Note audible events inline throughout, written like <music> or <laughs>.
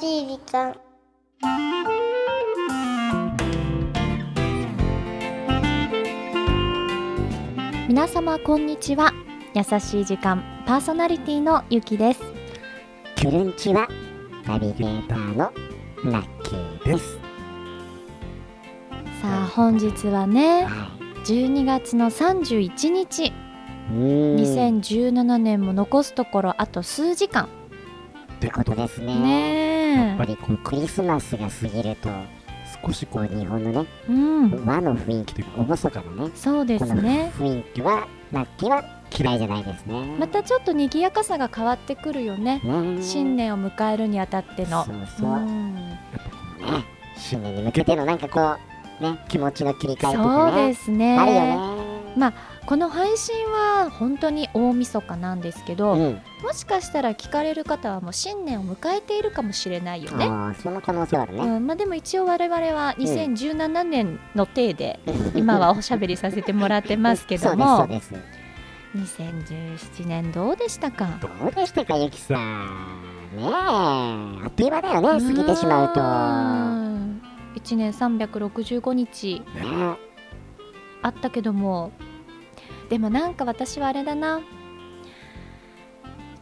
しい時間皆様こんにちは優しい時間パーソナリティのゆきですキュルンチはナビゲーターのラッキーです。さあ本日はねは12月の31日い。うーん。っ2017年も残すところあと数時間てことですね。やっぱりこうクリスマスが過ぎると少しこう日本のねうん和の雰囲気というか厳かなねそうですね雰囲気はラッキーは嫌いじゃないですね。またちょっと賑やかさが変わってくるよねね新年を迎えるにあたってのそうそう。んね新年に向けてのなんかこうね気持ちの切り替えとかね。そうですねあるよね。まこの配信は本当に大晦日なんですけど、うん。もしかしたら聞かれる方はもう新年を迎えているかもしれないよね。ああその可能性はあるね。うんまあ、でも一応我々は2017年の体で今はおしゃべりさせてもらってますけどもそうですそうです。2017年どうでしたか？どうでしたかゆきさん。ねえあっという間だよね過ぎてしまうと。うん1年365日ねあったけどもでもなんか私はあれだな。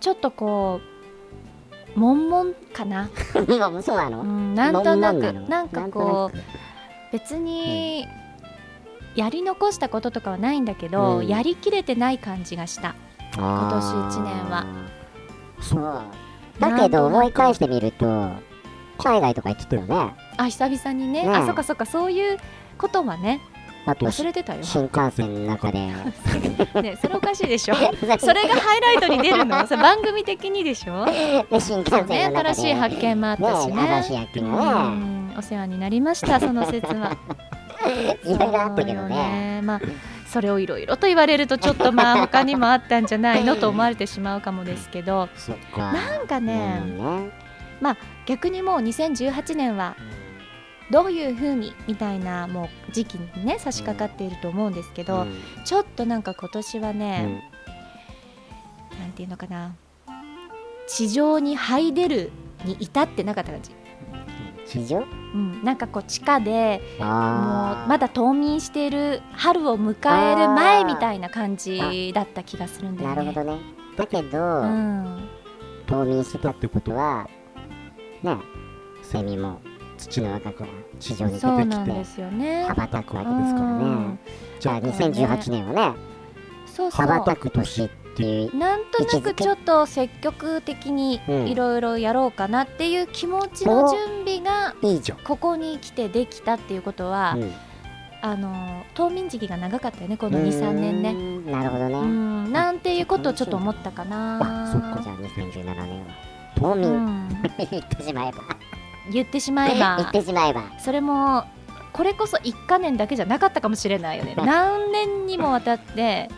ちょっとこう悶々かな、<laughs> そうなの？うん、なんとなくなんかこう別にやり残したこととかはないんだけど、うん。やりきれてない感じがした。今年一年は。そう。だけど思い返してみると海外とか行ってたよね。あ久々にね、ねあそっかそっか。そういうことはねあと忘れてたよ、新幹線の中で。<laughs> ね、それおかしいでしょ？<laughs> それがハイライトに出るの？それ番組的にでしょ？<laughs> 新幹線ね新しい発見もあったしね。新しい発見うがねん。お世話になりましたその説は。いろいろあったけどそうよね。まあそれをいろいろと言われるとちょっとまあ他にもあったんじゃないのと思われてしまうかもですけど。なんかね、うんね。逆にもう2018年はどういう風にみたいなもう時期にね差し掛かっていると思うんですけど、うん。ちょっとなんか今年はうね、ん。なんていうのかな。地上に這い出るに至ってなかった感じ、地上？うん、なんかこう地下でもうあまだ冬眠している春を迎える前みたいな感じだった気がするんだよね。なるほどね。だけど、うん、冬眠してたってことはねセミも土の中から地上に出てきてなんですよね。羽ばたくわけですからうんね。じゃあ2018年はねそうそう。羽ばたく年っていうなんとなくちょっと積極的にうん。いろいろやろうかなっていう気持ちの準備がここに来てできたっていうことは、うん。あの冬眠時期が長かったよねこの23年ね。なるほどね、うん、なんていうことをちょっと思ったかな。あそっかじゃあ2017年は。冬う眠、ん、<laughs> 言ってしまえば言ってしまえ言ばってしまえば。それもこれこそ一か年だけじゃなかったかもしれないよね。何年にもわたって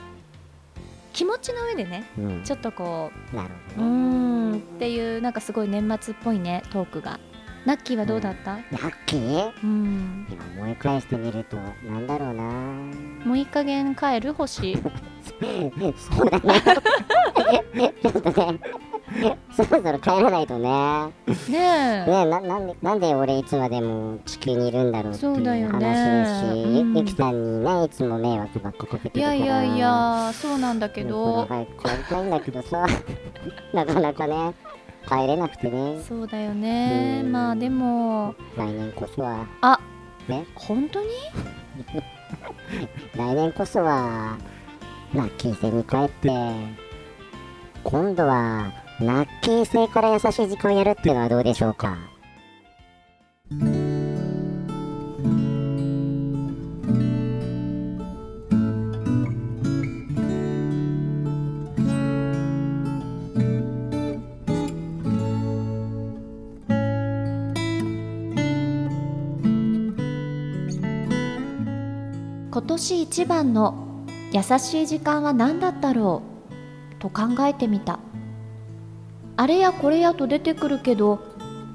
気持ちの上でねうん。ちょっとこなるううーほどねんっていうなんかすごい年末っぽいねトークが。ナッキーはどうだった？ラッキー？うん。今思い返してみるとなんだろうな。もういい加減帰る？星。<laughs> そうだね。<laughs> ちょっとね <laughs> そろそろ帰らないとね。ねえ。ねななんでなんで俺いつまでも地球にいるんだろうっていう話ですし、うん。ゆきさんにねいつも迷惑ばっかかけているからやいやいやそうなんだけど。早く帰りたいんだけどさ。<laughs> なかなかね帰れなくてね。そうだよね。うん。まあでも。来年こそは。あね？本当に？<laughs> 来年こそはラッキー星に帰って。今度はラッキー星から優しい時間をやるっていうのはどうでしょうか？今年一番の優しい時間は何だったろうと考えてみた。あれやこれやと出てくるけど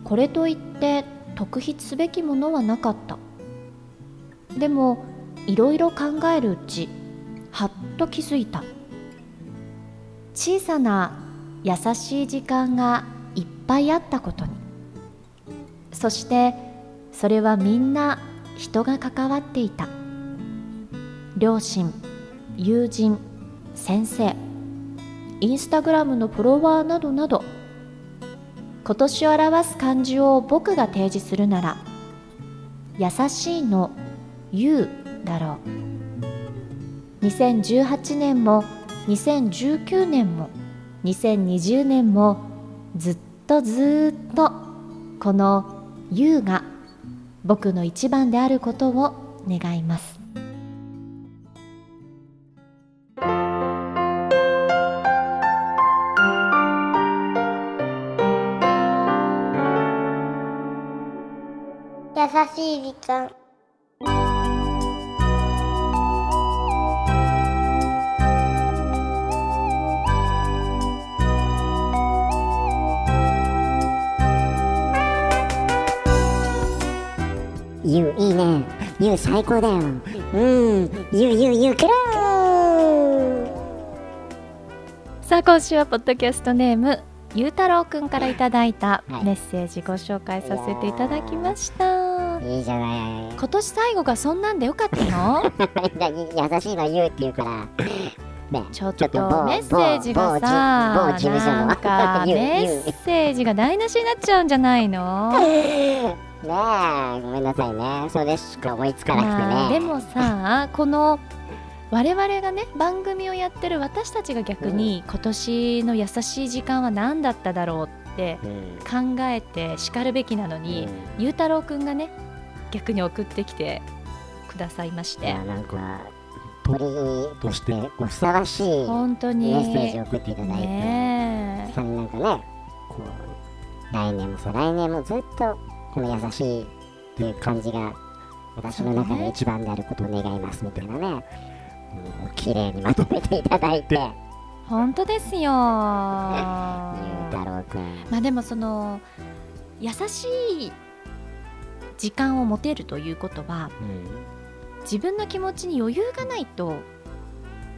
これといって特筆すべきものはなかった。でもいろいろ考えるうちはっと気づいた。小さな優しい時間がいっぱいあったことに。そしてそれはみんな人が関わっていた。両親友人先生。インスタグラムのフォロワーなどなど今年を表す漢字を僕が提示するなら優しいの「優」だろう。2018年も2019年も2020年もずっとずっとこの「優」が僕の一番であることを願います。時間。ゆういいね。ゆう最高だよ。うん。ゆうゆうゆうくろさあ今週はポッドキャストネームゆうたろうくんからいただいたはい。メッセージご紹介させていただきましたいいじゃない。今年最後がそんなんでよかったの？<laughs> 優しいの言うっていうから。ね。ちょっと某メッセージがさなんか言うメ言うッセージが台無しになっちゃうんじゃないのねえごめんなさいねそれしか思いつかなくてね、まあでもさこの我々がね番組をやってる私たちが逆に今年の優しい時間は何だっただろうってうん考えてしかるべきなのに、ゆうたろうくんがね逆に送ってきてくださいまして。いやなんか鳥としてふさわしい本当メにッセージを送っていただいて、ねさらになんかねこう来年もそう来年もずっとこの優しいっていう感じが私の中で一番であることを願いますみたいなね。もう。綺麗にまとめていただいて。本当ですよ。<laughs> まあでもその優しい時間を持てるということはうん。自分の気持ちに余裕がないと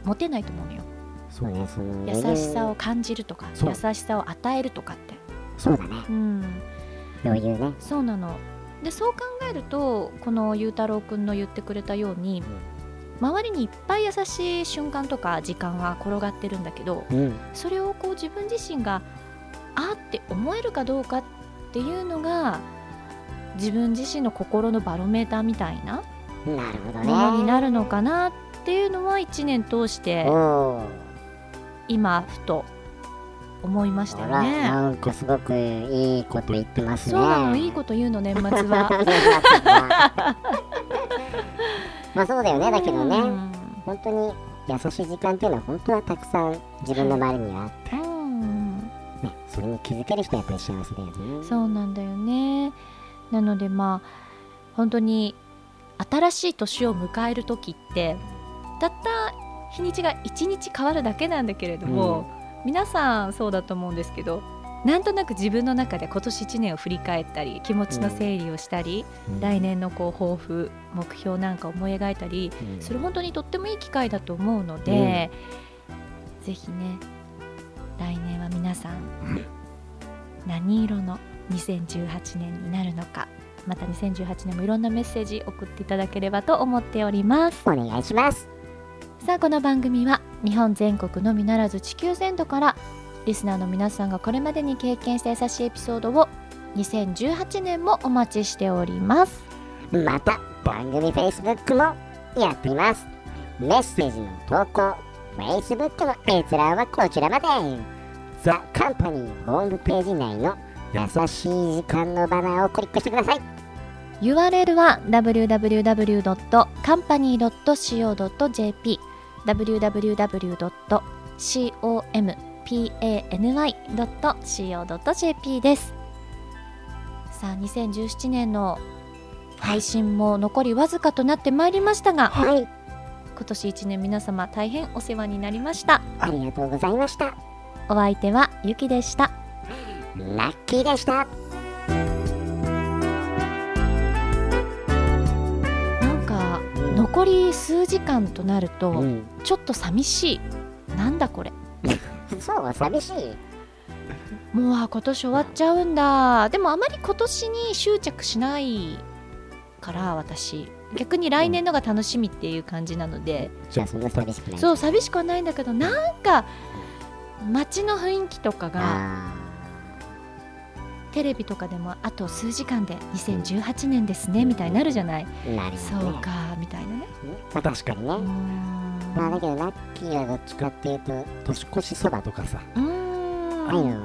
持てないと思うのよ。そう。ねその優しさを感じるとか優しさを与えるとかって。そう。だねうん。余裕ね。そうなの。でそう考えるとこのゆうたろうくんの言ってくれたように周りにいっぱい優しい瞬間とか時間は転がってるんだけどうん。それをこう自分自身があーって思えるかどうかっていうのが自分自身の心のバロメーターみたいなものになるのかなっていうのは1年通して今ふと思いましたよね。なんかすごくいいこと言ってますね。そうなのいいこと言うの <laughs> 年末は。まあそうだよねだけどね、うん。本当に優しい時間っていうのは本当はたくさん自分の周りにはあって、うん。ね、それに気づける人はやっぱり幸せだよね。そうなんだよね。なのでまあ本当に新しい年を迎える時ってたった日にちが1日変わるだけなんだけれども、皆さんそうだと思うんですけどなんとなく自分の中で今年1年を振り返ったり気持ちの整理をしたり、うん。来年のこう抱負目標なんか思い描いたりうん。それ本当にとってもいい機会だと思うので、ぜひね来年は皆さん何色の2018年になるのか。また2018年もいろんなメッセージ送っていただければと思っております。お願いします。さあこの番組は日本全国のみならず地球全土からリスナーの皆さんがこれまでに経験した優しいエピソードを2018年もお待ちしております。また番組 Facebook もやっています。メッセージの投稿 Facebook の閲覧はこちらまで。ザ・カンパニーホームページ内の優しい時間のバナーをクリックしてください。URL は www.company.co.jp www.company.co.jp です。さあ2017年の配信も残りわずかとなってまいりましたがはい。今年1年皆様大変お世話になりました。ありがとうございました。お相手はゆきでしたラッキーでした。なんか残り数時間となると、うん。ちょっと寂しい。なんだこれ。<laughs> そう寂しい。もうあ今年終わっちゃうんだ。でもあまり今年に執着しないから私。逆に来年のが楽しみっていう感じなので、じゃあそんな寂しくない。そう寂しくはないんだけどなんか街の雰囲気とかがあテレビとかでもあと数時間で2018年ですねみたいになるじゃない？そうかみたいなね。まあ確かにねまあだけどラッキーはどっちかっていうと年越しそばとかさ。ああいうんの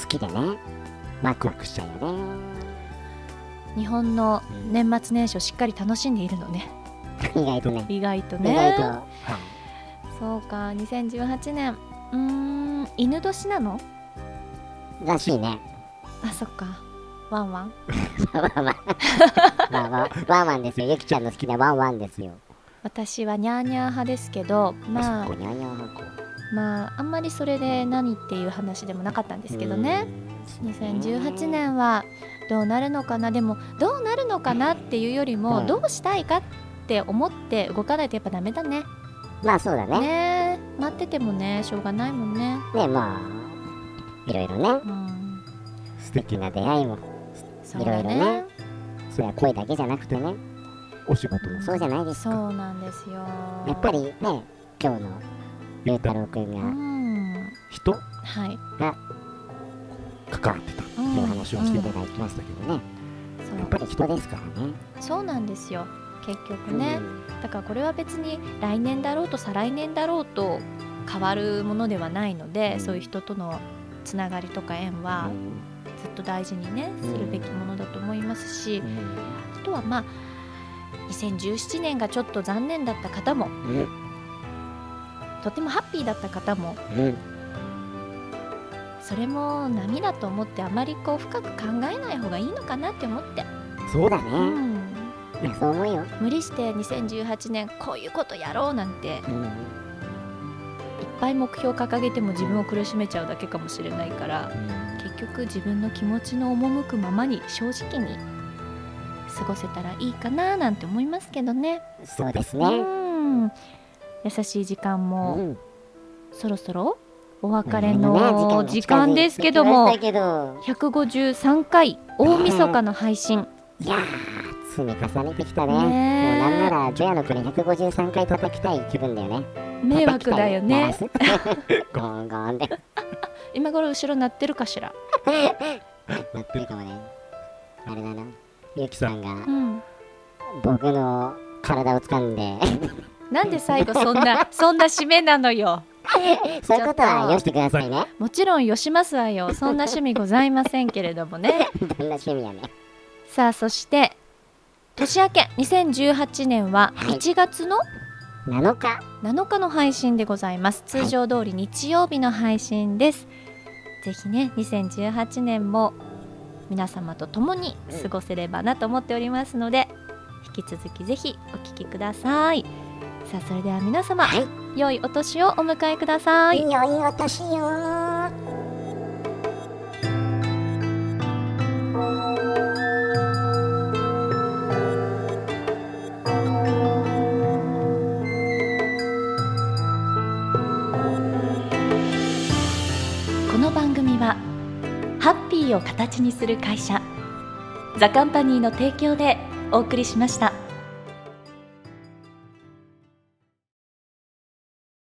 好きでね。ワクワクしちゃうよね。日本の年末年始をしっかり楽しんでいるのね。<laughs> 意外とね。意外と意外と、ねはい。そうか2018年。うーん犬年なの？らしいねあそっか。ワンワン？<laughs> ワンワン。ワンワンですよ。ゆきちゃんの好きなワンワンですよ。私はニャーニャー派ですけどまあそこにゃにゃはこまああんまりそれで何っていう話でもなかったんですけどね。2018年はどうなるのかな？でもどうなるのかなっていうよりうん。もどうしたいかって思って動かないとやっぱダメだね。まあそうだね。ね。待っててもねしょうがないもんね。まあいろいろね。うん素敵な出会いも。いろいろねね。それは声だけじゃなくてね。お仕事もそう。じゃないですそかうなんですよ。やっぱりね今日のゆうたろうくんうがん。人はい。関わってたっていう話をしていただきましたけどね、そう。やっぱり人ですからね。そうなんですよ。結局ね、だからこれは別に来年だろうと再来年だろうと変わるものではないので、そういう人とのつながりとか縁はずっと大事にねするべきものだと思いますし、あとはまあ2017年がちょっと残念だった方もうん。うんとてもハッピーだった方もうん。それも波だと思ってあまりこう深く考えない方がいいのかなって思って、そうだね、うん、いやそう思うよ、無理して2018年こういうことやろうなんていっうん、ぱい目標を掲げても自分を苦しめちゃうだけかもしれないから結局自分の気持ちの赴くままに正直に過ごせたらいいかななんて思いますけどね。うそうですね、ん。優しい時間うもん、そろそろお別れねの時間ですけども時間が近づいてきましたけど。153回大晦日の配信。いやー積み重ねてきたね。ねえ。もうなんならジョヤの国153回叩きたい気分だよね。迷惑だよね。ゴーンゴーンで今頃後ろ鳴ってるかしら？<laughs> なってるかもね。あれだな。ゆきさんがうん。僕の体を掴んで。なんで最後そんな <laughs> そんな締めなのよ。そういうことはよしてくださいね。もちろんよしますわよ。そんな趣味ございませんけれどもね。<laughs> どんな趣味やねさあそして年明け2018年ははい。1月の7日。7日の配信でございます。通常通り日曜日の配信です、ぜひね2018年も皆様と共に過ごせればなと思っておりますので引き続きぜひお聞きください。さあそれでは皆様、はい。良いお年をお迎えください。いいお年よを形にする会社ザカンパニーの提供でお送りしました。